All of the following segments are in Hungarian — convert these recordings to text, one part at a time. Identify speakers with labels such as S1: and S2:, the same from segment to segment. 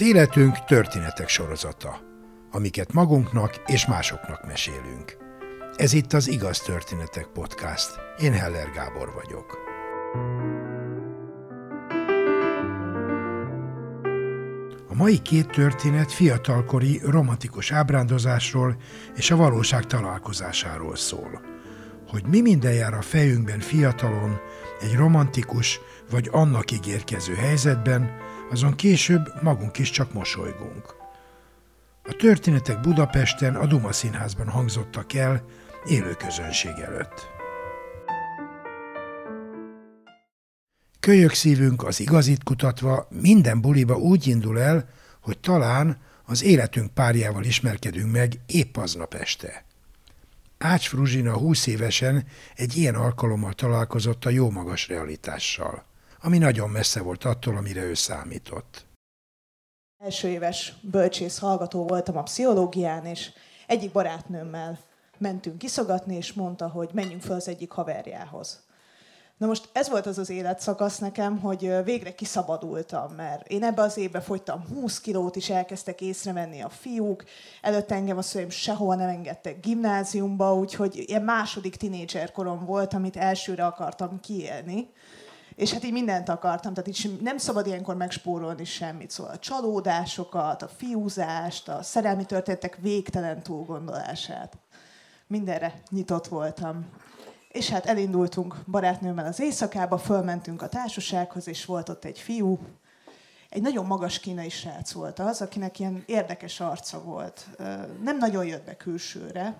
S1: Az életünk történetek sorozata, amiket magunknak és másoknak mesélünk. Ez itt az Igaz Történetek Podcast. Én Heller Gábor vagyok. A mai két történet fiatalkori romantikus ábrándozásról és a valóság találkozásáról szól. Hogy mi minden jár a fejünkben fiatalon, egy romantikus vagy annak ígérkező helyzetben, azon később magunk is csak mosolygunk. A történetek Budapesten a Duma Színházban hangzottak el, élő közönség előtt. Kölyök szívünk az igazit kutatva minden buliba úgy indul el, hogy talán az életünk párjával ismerkedünk meg épp aznap este. Ács Fruzsina 20 évesen egy ilyen alkalommal találkozott a jó magas realitással, ami nagyon messze volt attól, amire ő számított.
S2: Első éves bölcsész hallgató voltam a pszichológián, és egyik barátnőmmel mentünk kiszogatni, és mondta, hogy menjünk fel az egyik haverjához. Na most ez volt az az életszakasz nekem, hogy végre kiszabadultam, mert én ebbe az évbe fogytam 20 kilót, és elkezdtek észrevenni a fiúk. Előtte engem a szüleim sehol nem engedtek gimnáziumba, úgyhogy ilyen második tinédzser korom volt, amit elsőre akartam kiélni. És hát így mindent akartam, tehát így nem szabad ilyenkor megspórolni semmit. Szóval a csalódásokat, a fiúzást, a szerelmi történetek végtelen túlgondolását. Mindenre nyitott voltam. És hát elindultunk barátnőmmel az éjszakába, fölmentünk a társasághoz, és volt ott egy fiú, egy nagyon magas kínai srác volt az, akinek ilyen érdekes arca volt. Nem nagyon jött be külsőre,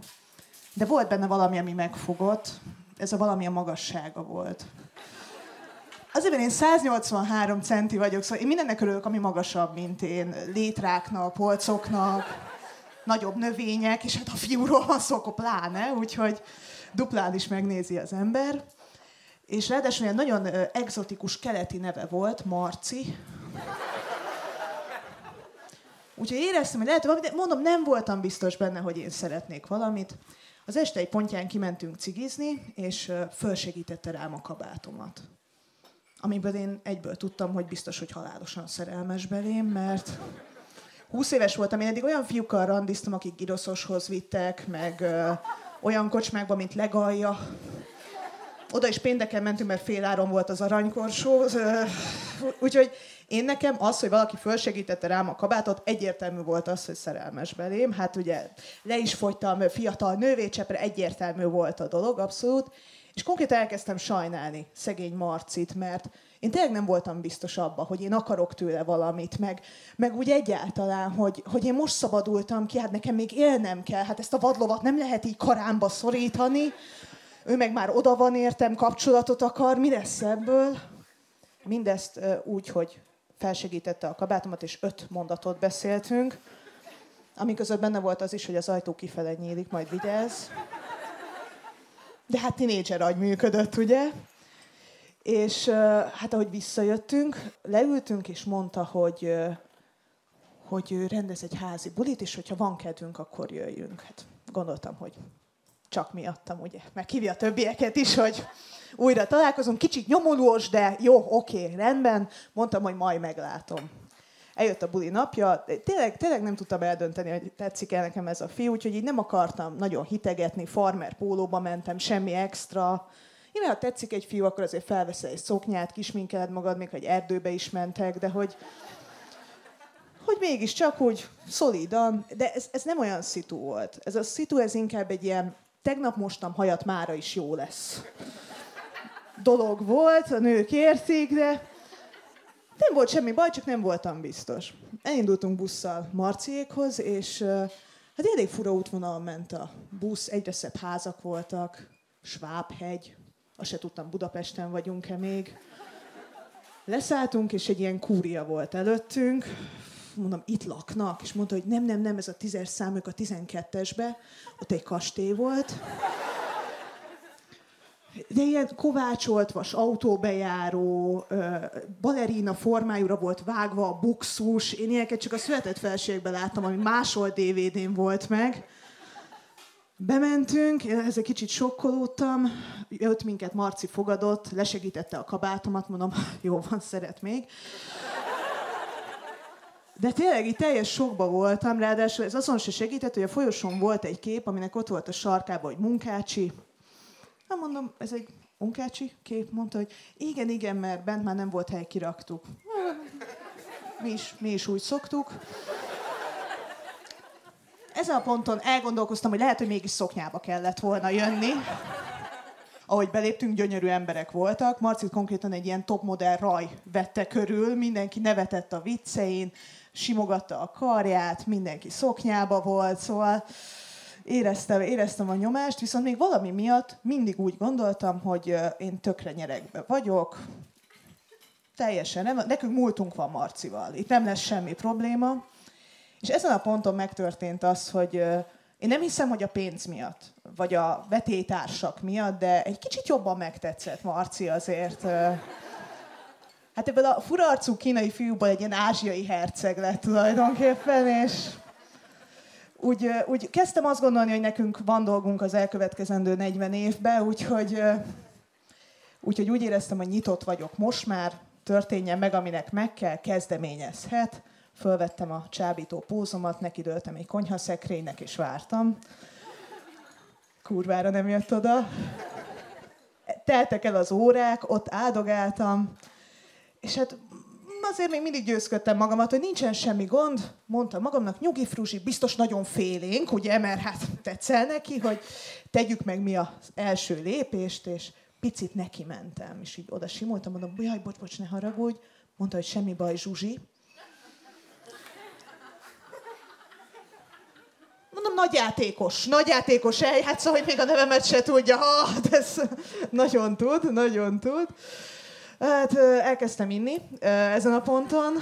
S2: de volt benne valami, ami megfogott. Ez a valami a magassága volt. Azért, mert én 183 centi vagyok, szóval én mindennek örülök, ami magasabb, mint én. Létráknak, polcoknak, nagyobb növények, és hát a fiúról van szó, akkor pláne, úgyhogy duplán is megnézi az ember. És ráadásul ilyen nagyon exotikus keleti neve volt, Marci. Úgyhogy éreztem, hogy lehet de mondom, nem voltam biztos benne, hogy én szeretnék valamit. Az este egy pontján kimentünk cigizni, és fölsegítette rám a kabátomat. Amiből én egyből tudtam, hogy biztos, hogy halálosan szerelmes belém, mert 20 éves voltam, én eddig olyan fiúkkal randiztam, akik giroszoshoz vittek, meg olyan kocsmákba, mint Legalja. Oda is pénteken mentünk, mert féláron volt az aranykorsó. Úgyhogy én nekem az, hogy valaki fölsegítette rám a kabátot, egyértelmű volt az, hogy szerelmes belém. Hát ugye le is fogytam fiatal nővécsepre, egyértelmű volt a dolog, abszolút. És konkrétan elkezdtem sajnálni szegény Marcit, mert én tényleg nem voltam biztos abban, hogy én akarok tőle valamit, meg, meg úgy egyáltalán, hogy, hogy én most szabadultam ki, hát nekem még élnem kell, hát ezt a vadlovat nem lehet így karámba szorítani, ő meg már oda van értem, kapcsolatot akar, mi lesz ebből? Mindezt úgy, hogy felsegítette a kabátomat, és öt mondatot beszéltünk, ami benne volt az is, hogy az ajtó kifele nyílik, majd vigyázz. De hát tinédzser agy működött, ugye? És hát ahogy visszajöttünk, leültünk, és mondta, hogy, hogy ő rendez egy házi bulit, és hogyha van kedvünk, akkor jöjjünk. Hát gondoltam, hogy csak miattam, ugye? Meghívja a többieket is, hogy újra találkozunk. Kicsit nyomulós, de jó, oké, rendben. Mondtam, hogy majd meglátom. Eljött a buli napja, tényleg, tényleg nem tudtam eldönteni, hogy tetszik el nekem ez a fiú, úgyhogy így nem akartam nagyon hitegetni, farmer pólóba mentem, semmi extra én, ha tetszik egy fiú, akkor azért felveszel egy szoknyát, kisminkeled magad, még egy erdőbe is mentek, de hogy, hogy mégiscsak úgy szolidan, de ez, ez nem olyan szitu volt. Ez a szitu, ez inkább egy ilyen tegnap mostam hajat, mára is jó lesz. Dolog volt, a nők értik, de nem volt semmi baj, csak nem voltam biztos. Elindultunk busszal Marciékhoz, és hát elég fura útvonalon ment a busz, egyre szebb házak voltak, Svábhegy, azt se tudtam, Budapesten vagyunk-e még. Leszálltunk, és egy ilyen kúria volt előttünk. Mondom, itt laknak. És mondta, hogy nem, nem, nem, ez a tízes szám, ők a tizenkettesbe. Ott egy kastély volt. De ilyen kovácsolt vas autóbejáró, balerina formájúra volt vágva a buxus. Én ilyeneket csak a született felségben láttam, ami máshol DVD-n volt meg. Bementünk, ezzel kicsit sokkolódtam, jött minket Marci fogadott, lesegítette a kabátomat, mondom, jó van, szeret még. De tényleg így teljes sokba voltam, ráadásul ez azon se segített, hogy a folyosón volt egy kép, aminek ott volt a sarkában, hogy munkácsi. Nem mondom, ez egy munkácsi kép, mondta, hogy igen, igen, mert bent már nem volt hely, kiraktuk. Mi is, mi is úgy szoktuk. Ezen a ponton elgondolkoztam, hogy lehet, hogy mégis szoknyába kellett volna jönni. Ahogy beléptünk, gyönyörű emberek voltak. Marcit konkrétan egy ilyen topmodell raj vette körül, mindenki nevetett a viccein, simogatta a karját, mindenki szoknyába volt, szóval éreztem, éreztem a nyomást, viszont még valami miatt mindig úgy gondoltam, hogy én tökre nyerekbe vagyok, teljesen nem, nekünk múltunk van Marcival, itt nem lesz semmi probléma. És ezen a ponton megtörtént az, hogy én nem hiszem, hogy a pénz miatt, vagy a vetétársak miatt, de egy kicsit jobban megtetszett Marci azért. Hát ebből a furarcú kínai fiúból egy ilyen ázsiai herceg lett tulajdonképpen, és úgy, úgy kezdtem azt gondolni, hogy nekünk van dolgunk az elkövetkezendő 40 évben, úgyhogy, úgyhogy úgy éreztem, hogy nyitott vagyok most már, történjen meg, aminek meg kell, kezdeményezhet. Fölvettem a csábító pózomat, nekidőltem egy konyhaszekrénynek, és vártam. Kurvára nem jött oda. Teltek el az órák, ott áldogáltam, és hát azért még mindig győzködtem magamat, hogy nincsen semmi gond. Mondtam magamnak, nyugi Fruzsi, biztos nagyon félénk, ugye, mert hát tetszel neki, hogy tegyük meg mi az első lépést, és picit neki mentem, és így oda simultam, mondom, jaj, bocs, bocs, ne haragudj. Mondta, hogy semmi baj, Zsuzsi. Mondom, nagyjátékos, nagyjátékos eljátsz, hogy még a nevemet se tudja. Ha, ez nagyon tud, nagyon tud. Hát elkezdtem inni ezen a ponton.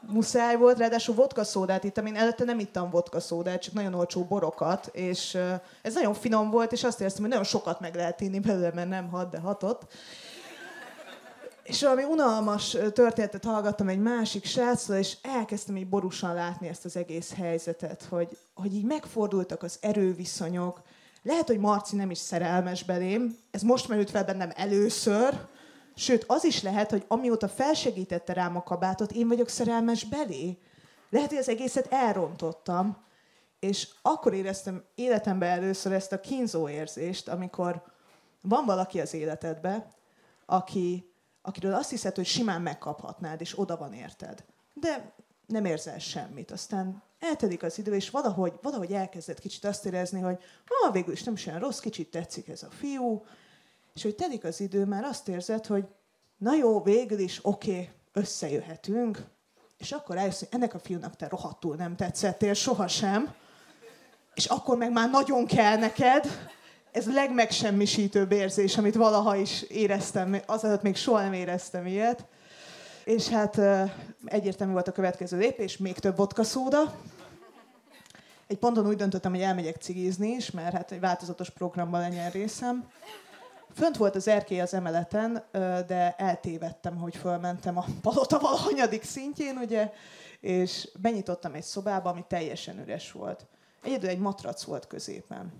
S2: Muszáj volt, ráadásul vodka szódát ittam. Én előtte nem ittam vodka szódát, csak nagyon olcsó borokat, és ez nagyon finom volt, és azt éreztem, hogy nagyon sokat meg lehet inni belőle, mert nem hat, de hatott. És valami unalmas történetet hallgattam egy másik sráctól, és elkezdtem így borúsan látni ezt az egész helyzetet, hogy, hogy így megfordultak az erőviszonyok. Lehet, hogy Marci nem is szerelmes belém, ez most merült fel bennem először, Sőt, az is lehet, hogy amióta felsegítette rám a kabátot, én vagyok szerelmes belé. Lehet, hogy az egészet elrontottam, és akkor éreztem életemben először ezt a kínzó érzést, amikor van valaki az életedbe, aki, akiről azt hiszed, hogy simán megkaphatnád, és oda van érted. De nem érzel semmit. Aztán eltelik az idő, és valahogy, valahogy elkezdett kicsit azt érezni, hogy ha végül is nem is olyan rossz, kicsit tetszik ez a fiú, és hogy telik az idő, már azt érzed, hogy na jó, végül is oké, okay, összejöhetünk, és akkor eljössz, hogy ennek a fiúnak te rohadtul nem tetszettél sohasem, és akkor meg már nagyon kell neked, ez a legmegsemmisítőbb érzés, amit valaha is éreztem, azelőtt még soha nem éreztem ilyet. És hát egyértelmű volt a következő lépés, még több vodka szóda. Egy ponton úgy döntöttem, hogy elmegyek cigizni is, mert hát egy változatos programban legyen részem. Fönt volt az erkély az emeleten, de eltévedtem, hogy fölmentem a palota valahanyadik szintjén, ugye, és benyitottam egy szobába, ami teljesen üres volt. Egyedül egy matrac volt középen.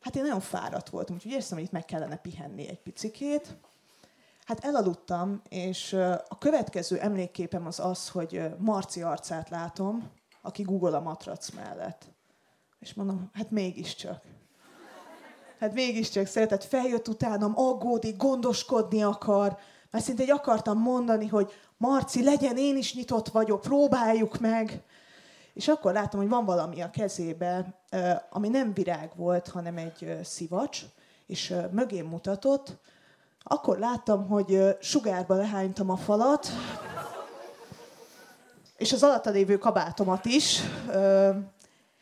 S2: Hát én nagyon fáradt voltam, úgyhogy éreztem, hogy itt meg kellene pihenni egy picikét. Hát elaludtam, és a következő emlékképem az az, hogy Marci arcát látom, aki Google a matrac mellett. És mondom, hát mégiscsak hát mégiscsak szeretett, feljött utánam, aggódik, gondoskodni akar, mert szinte egy akartam mondani, hogy Marci, legyen, én is nyitott vagyok, próbáljuk meg. És akkor láttam, hogy van valami a kezébe, ami nem virág volt, hanem egy szivacs, és mögém mutatott. Akkor láttam, hogy sugárba lehánytam a falat, és az alatta lévő kabátomat is.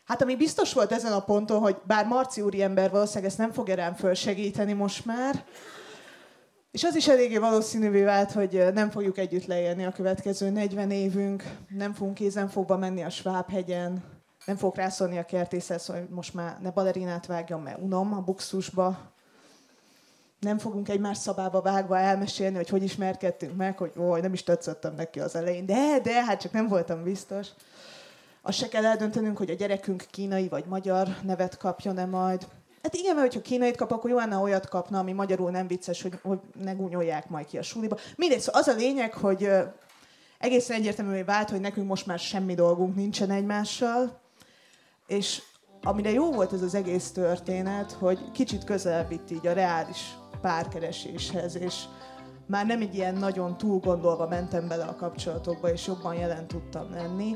S2: Hát ami biztos volt ezen a ponton, hogy bár Marci úri ember valószínűleg ezt nem fogja rám fölsegíteni most már, és az is eléggé valószínűvé vált, hogy nem fogjuk együtt leélni a következő 40 évünk, nem fogunk kézenfogva menni a Sváb-hegyen, nem fogok rászólni a kertészhez, hogy most már ne balerinát vágjon, mert unom a buxusba. Nem fogunk egymás szabába vágva elmesélni, hogy hogy ismerkedtünk meg, hogy ó, nem is tetszettem neki az elején. De, de, hát csak nem voltam biztos. Azt se kell eldöntenünk, hogy a gyerekünk kínai vagy magyar nevet kapjon-e majd. Hát igen, mert hogyha kínait kap, akkor Joanna olyat kapna, ami magyarul nem vicces, hogy, hogy ne gúnyolják majd ki a suliba. Mindegy, szóval az a lényeg, hogy egészen egyértelművé vált, hogy nekünk most már semmi dolgunk nincsen egymással, és amire jó volt ez az egész történet, hogy kicsit közelebb vitt így a reális párkereséshez, és már nem egy ilyen nagyon túl gondolva mentem bele a kapcsolatokba, és jobban jelen tudtam lenni,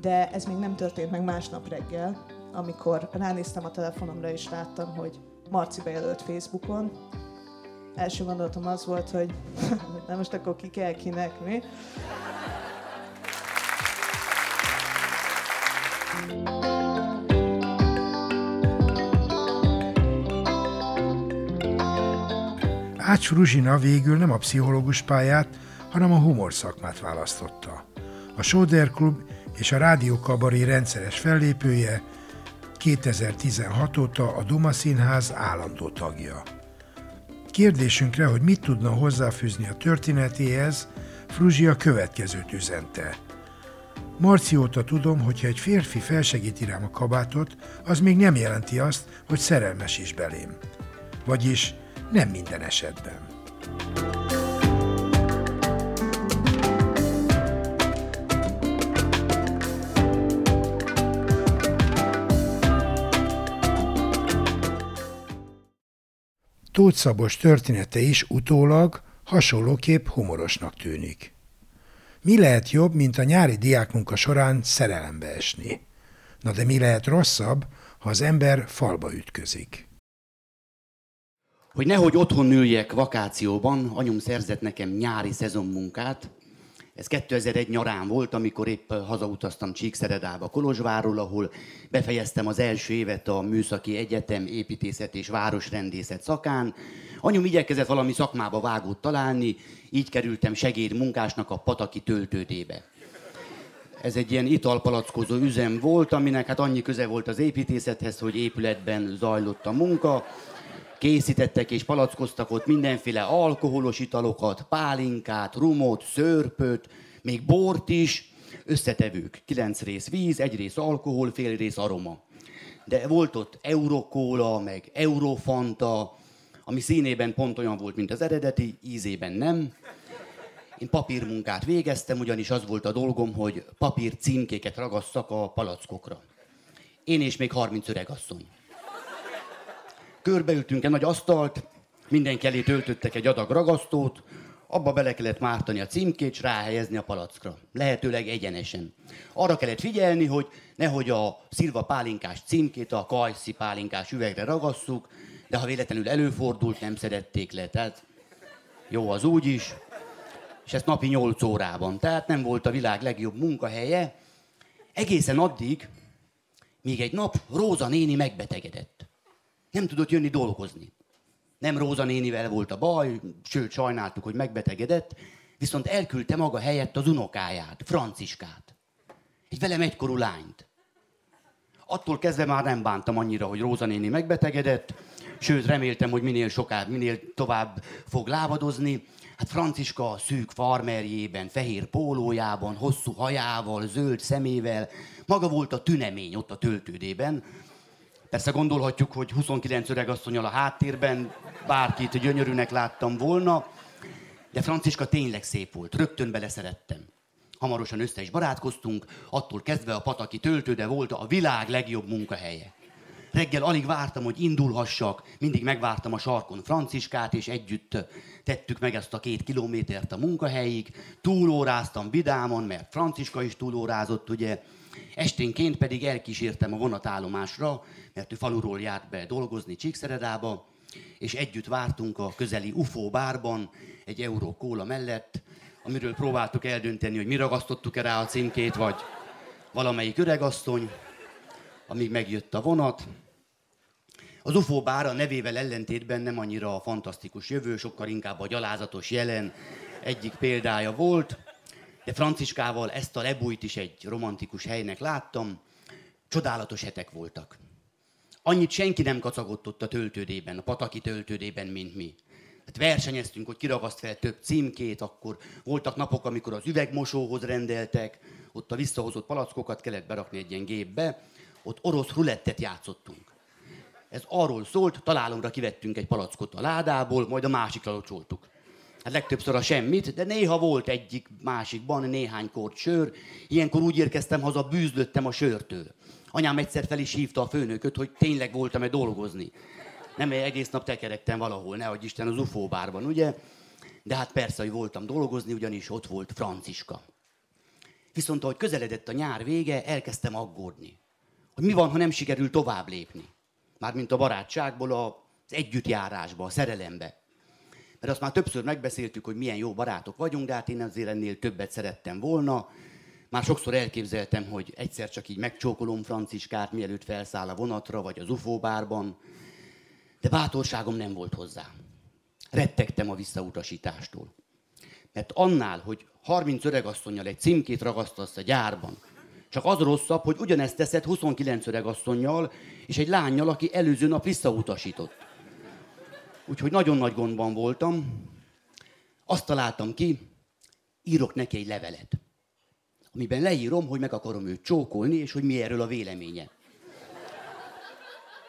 S2: de ez még nem történt meg másnap reggel, amikor ránéztem a telefonomra, és láttam, hogy Marci bejelölt Facebookon. Első gondolatom az volt, hogy nem most akkor ki kell kinek, mi?
S1: Ács Ruzsina végül nem a pszichológus pályát, hanem a humor szakmát választotta. A Soder Klub és a Rádió Kabari rendszeres fellépője, 2016 óta a Duma Színház állandó tagja. Kérdésünkre, hogy mit tudna hozzáfűzni a történetéhez, Fruzsi a következőt üzente. Marci óta tudom, hogy ha egy férfi felsegíti rám a kabátot, az még nem jelenti azt, hogy szerelmes is belém. Vagyis nem minden esetben. Tóth Szabos története is utólag hasonlóképp humorosnak tűnik. Mi lehet jobb, mint a nyári diákmunka során szerelembe esni? Na de mi lehet rosszabb, ha az ember falba ütközik?
S3: Hogy nehogy otthon üljek vakációban, anyum szerzett nekem nyári szezonmunkát. Ez 2001 nyarán volt, amikor épp hazautaztam Csíkszeredába, Kolozsvárról, ahol befejeztem az első évet a Műszaki Egyetem építészet és városrendészet szakán. Anyum igyekezett valami szakmába vágót találni, így kerültem segédmunkásnak a Pataki töltődébe. Ez egy ilyen italpalackozó üzem volt, aminek hát annyi köze volt az építészethez, hogy épületben zajlott a munka készítettek és palackoztak ott mindenféle alkoholos italokat, pálinkát, rumot, szörpöt, még bort is, összetevők. Kilenc rész víz, egy rész alkohol, fél rész aroma. De volt ott Eurokóla, meg Eurofanta, ami színében pont olyan volt, mint az eredeti, ízében nem. Én papírmunkát végeztem, ugyanis az volt a dolgom, hogy papír címkéket ragasszak a palackokra. Én és még 30 öregasszony körbeültünk egy nagy asztalt, mindenki elé töltöttek egy adag ragasztót, abba bele kellett mártani a címkét, és ráhelyezni a palackra. Lehetőleg egyenesen. Arra kellett figyelni, hogy nehogy a szilva pálinkás címkét a kajszi pálinkás üvegre ragasszuk, de ha véletlenül előfordult, nem szerették le. Tehát jó az úgy is. És ezt napi 8 órában. Tehát nem volt a világ legjobb munkahelye. Egészen addig, míg egy nap Róza néni megbetegedett nem tudott jönni dolgozni. Nem Róza nénivel volt a baj, sőt sajnáltuk, hogy megbetegedett, viszont elküldte maga helyett az unokáját, Franciskát. Egy velem egykorú lányt. Attól kezdve már nem bántam annyira, hogy Róza néni megbetegedett, sőt reméltem, hogy minél sokább, minél tovább fog lábadozni. Hát Franciska szűk farmerjében, fehér pólójában, hosszú hajával, zöld szemével, maga volt a tünemény ott a töltődében, Persze gondolhatjuk, hogy 29 öregasszonyal a háttérben bárkit gyönyörűnek láttam volna, de Franciska tényleg szép volt, rögtön beleszerettem. Hamarosan össze is barátkoztunk, attól kezdve a pataki töltőde volt a világ legjobb munkahelye. Reggel alig vártam, hogy indulhassak, mindig megvártam a sarkon Franciskát, és együtt tettük meg ezt a két kilométert a munkahelyig. Túlóráztam vidámon, mert Franciska is túlórázott, ugye, Esténként pedig elkísértem a vonatállomásra, mert ő faluról járt be dolgozni Csíkszeredába, és együtt vártunk a közeli UFO bárban, egy euró kóla mellett, amiről próbáltuk eldönteni, hogy mi ragasztottuk-e rá a címkét, vagy valamelyik öregasszony, amíg megjött a vonat. Az UFO bár a nevével ellentétben nem annyira a fantasztikus jövő, sokkal inkább a gyalázatos jelen egyik példája volt. De Franciskával ezt a lebújt is egy romantikus helynek láttam. Csodálatos hetek voltak. Annyit senki nem kacagott ott a töltődében, a pataki töltődében, mint mi. Hát versenyeztünk, hogy kiragaszt fel több címkét, akkor voltak napok, amikor az üvegmosóhoz rendeltek, ott a visszahozott palackokat kellett berakni egy ilyen gépbe, ott orosz rulettet játszottunk. Ez arról szólt, találomra kivettünk egy palackot a ládából, majd a másikra locsoltuk. Hát legtöbbször a semmit, de néha volt egyik másikban néhány kort sör. Ilyenkor úgy érkeztem haza, bűzlöttem a sörtől. Anyám egyszer fel is hívta a főnököt, hogy tényleg voltam-e dolgozni. Nem egész nap tekerektem valahol, nehogy Isten az UFO bárban, ugye? De hát persze, hogy voltam dolgozni, ugyanis ott volt Franciska. Viszont ahogy közeledett a nyár vége, elkezdtem aggódni. Hogy mi van, ha nem sikerül tovább lépni. Mármint a barátságból az együttjárásba, a szerelembe. Mert azt már többször megbeszéltük, hogy milyen jó barátok vagyunk, de hát én azért ennél többet szerettem volna. Már sokszor elképzeltem, hogy egyszer csak így megcsókolom Franciskát, mielőtt felszáll a vonatra, vagy az UFO bárban. De bátorságom nem volt hozzá. Rettegtem a visszautasítástól. Mert annál, hogy 30 öregasszonyjal egy címkét ragasztasz a gyárban, csak az rosszabb, hogy ugyanezt teszed 29 öregasszonyjal, és egy lányjal, aki előző nap visszautasított. Úgyhogy nagyon nagy gondban voltam. Azt találtam ki, írok neki egy levelet, amiben leírom, hogy meg akarom őt csókolni, és hogy mi erről a véleménye.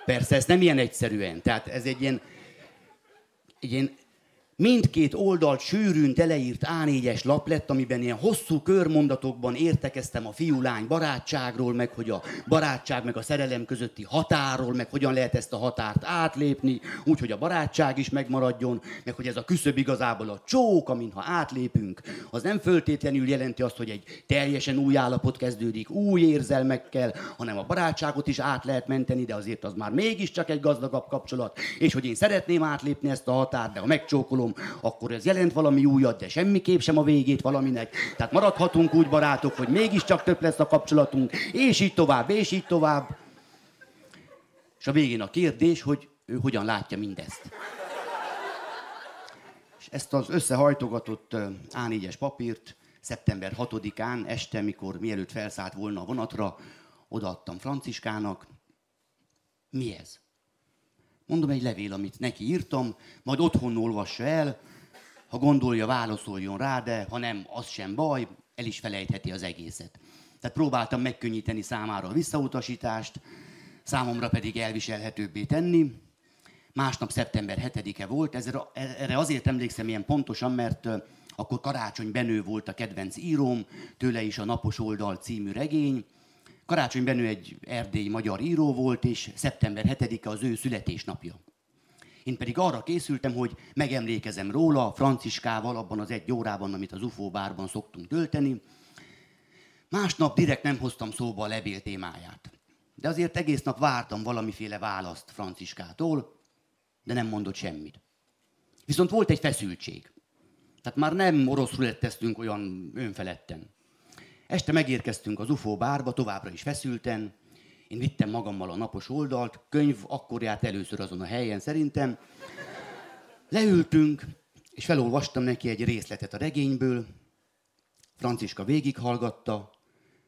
S3: Persze, ez nem ilyen egyszerűen. Tehát ez egy ilyen, egy ilyen mindkét oldalt sűrűn teleírt A4-es lap lett, amiben ilyen hosszú körmondatokban értekeztem a fiú-lány barátságról, meg hogy a barátság meg a szerelem közötti határról, meg hogyan lehet ezt a határt átlépni, úgy, hogy a barátság is megmaradjon, meg hogy ez a küszöb igazából a csók, amin ha átlépünk, az nem föltétlenül jelenti azt, hogy egy teljesen új állapot kezdődik, új érzelmekkel, hanem a barátságot is át lehet menteni, de azért az már mégiscsak egy gazdagabb kapcsolat, és hogy én szeretném átlépni ezt a határt, de ha megcsókolom, tudom, akkor ez jelent valami újat, de semmiképp sem a végét valaminek. Tehát maradhatunk úgy barátok, hogy mégiscsak több lesz a kapcsolatunk, és így tovább, és így tovább. És a végén a kérdés, hogy ő hogyan látja mindezt. És ezt az összehajtogatott A4-es papírt szeptember 6-án este, mikor mielőtt felszállt volna a vonatra, odaadtam Franciskának. Mi ez? Mondom egy levél, amit neki írtam, majd otthon olvassa el, ha gondolja, válaszoljon rá, de ha nem, az sem baj, el is felejtheti az egészet. Tehát próbáltam megkönnyíteni számára a visszautasítást, számomra pedig elviselhetőbbé tenni. Másnap szeptember 7-e volt, erre azért emlékszem ilyen pontosan, mert akkor Karácsony Benő volt a kedvenc íróm, tőle is a Napos Oldal című regény, Karácsony Benő egy erdélyi magyar író volt, és szeptember 7-e az ő születésnapja. Én pedig arra készültem, hogy megemlékezem róla Franciskával abban az egy órában, amit az UFO bárban szoktunk tölteni. Másnap direkt nem hoztam szóba a levél témáját. De azért egész nap vártam valamiféle választ Franciskától, de nem mondott semmit. Viszont volt egy feszültség. Tehát már nem orosz ruletteztünk olyan önfeledten. Este megérkeztünk az UFO bárba, továbbra is feszülten. Én vittem magammal a napos oldalt, könyv akkor járt először azon a helyen szerintem. Leültünk, és felolvastam neki egy részletet a regényből. Franciska végighallgatta,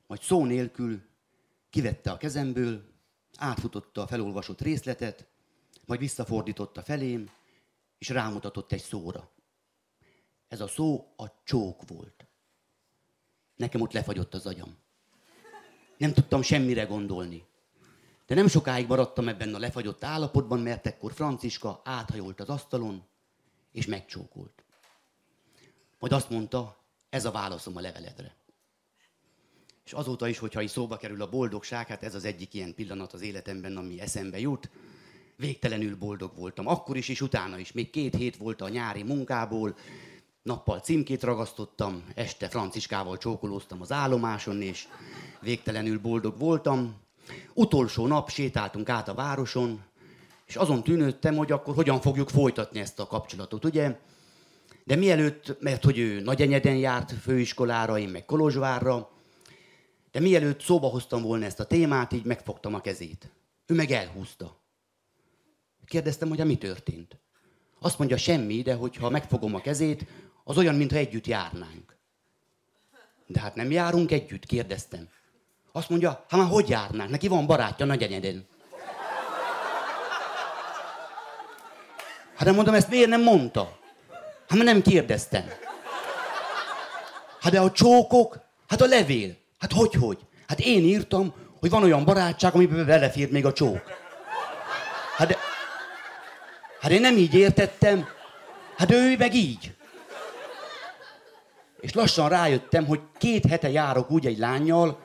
S3: majd szó nélkül kivette a kezemből, átfutotta a felolvasott részletet, majd visszafordította felém, és rámutatott egy szóra. Ez a szó a csók volt. Nekem ott lefagyott az agyam. Nem tudtam semmire gondolni. De nem sokáig maradtam ebben a lefagyott állapotban, mert ekkor Franciska áthajolt az asztalon, és megcsókolt. Majd azt mondta, ez a válaszom a leveledre. És azóta is, hogyha is szóba kerül a boldogság, hát ez az egyik ilyen pillanat az életemben, ami eszembe jut, végtelenül boldog voltam. Akkor is és utána is. Még két hét volt a nyári munkából, Nappal címkét ragasztottam, este Franciskával csókolóztam az állomáson, és végtelenül boldog voltam. Utolsó nap sétáltunk át a városon, és azon tűnődtem, hogy akkor hogyan fogjuk folytatni ezt a kapcsolatot, ugye? De mielőtt, mert hogy ő Nagyenyeden járt főiskolára, én meg Kolozsvárra, de mielőtt szóba hoztam volna ezt a témát, így megfogtam a kezét. Ő meg elhúzta. Kérdeztem, hogy mi történt. Azt mondja, semmi, de hogyha megfogom a kezét, az olyan, mintha együtt járnánk. De hát nem járunk együtt, kérdeztem. Azt mondja, hát már hogy járnánk? Neki van barátja Nagyenyeden. Hát nem mondom, ezt miért nem mondta? Hát mert nem kérdeztem. Hát de a csókok, hát a levél. Hát hogy, hogy? Hát én írtam, hogy van olyan barátság, amiben belefér még a csók. Hát de, hát én nem így értettem. Hát ő meg így. És lassan rájöttem, hogy két hete járok úgy egy lányjal,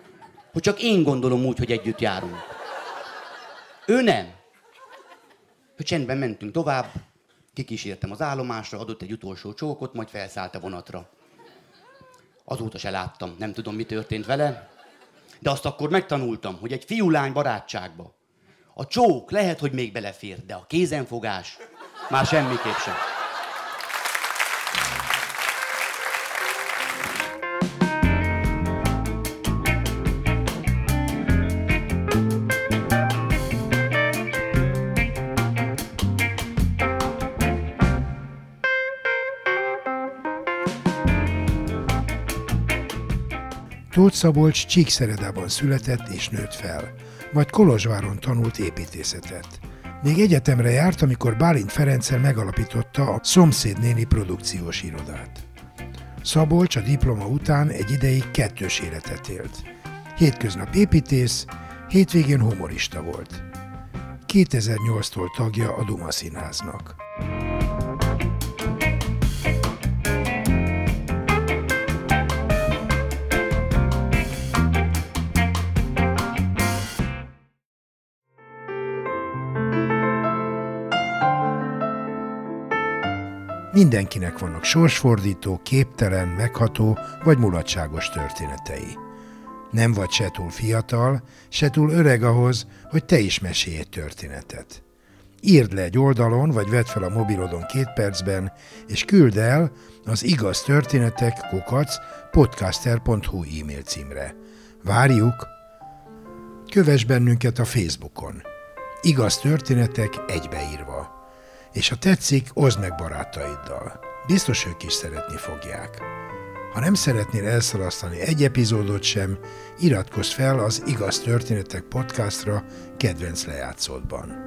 S3: hogy csak én gondolom úgy, hogy együtt járunk. Ő nem. Hogy csendben mentünk tovább, kikísértem az állomásra, adott egy utolsó csókot, majd felszállt a vonatra. Azóta se láttam, nem tudom, mi történt vele, de azt akkor megtanultam, hogy egy fiú-lány barátságba a csók lehet, hogy még belefér, de a kézenfogás már semmiképp sem.
S1: Tóth Szabolcs Csíkszeredában született és nőtt fel, majd Kolozsváron tanult építészetet. Még egyetemre járt, amikor Bálint Ferenccel megalapította a Szomszéd néni produkciós irodát. Szabolcs a diploma után egy ideig kettős életet élt. Hétköznap építész, hétvégén humorista volt. 2008-tól tagja a Duma Színháznak. Mindenkinek vannak sorsfordító, képtelen, megható vagy mulatságos történetei. Nem vagy se túl fiatal, se túl öreg ahhoz, hogy te is mesélj egy történetet. Írd le egy oldalon, vagy vedd fel a mobilodon két percben, és küld el az igaz történetek kukac podcaster.hu e-mail címre. Várjuk! Kövess bennünket a Facebookon. Igaz történetek egybeírva és ha tetszik, oszd meg barátaiddal. Biztos ők is szeretni fogják. Ha nem szeretnél elszalasztani egy epizódot sem, iratkozz fel az Igaz Történetek podcastra kedvenc lejátszódban.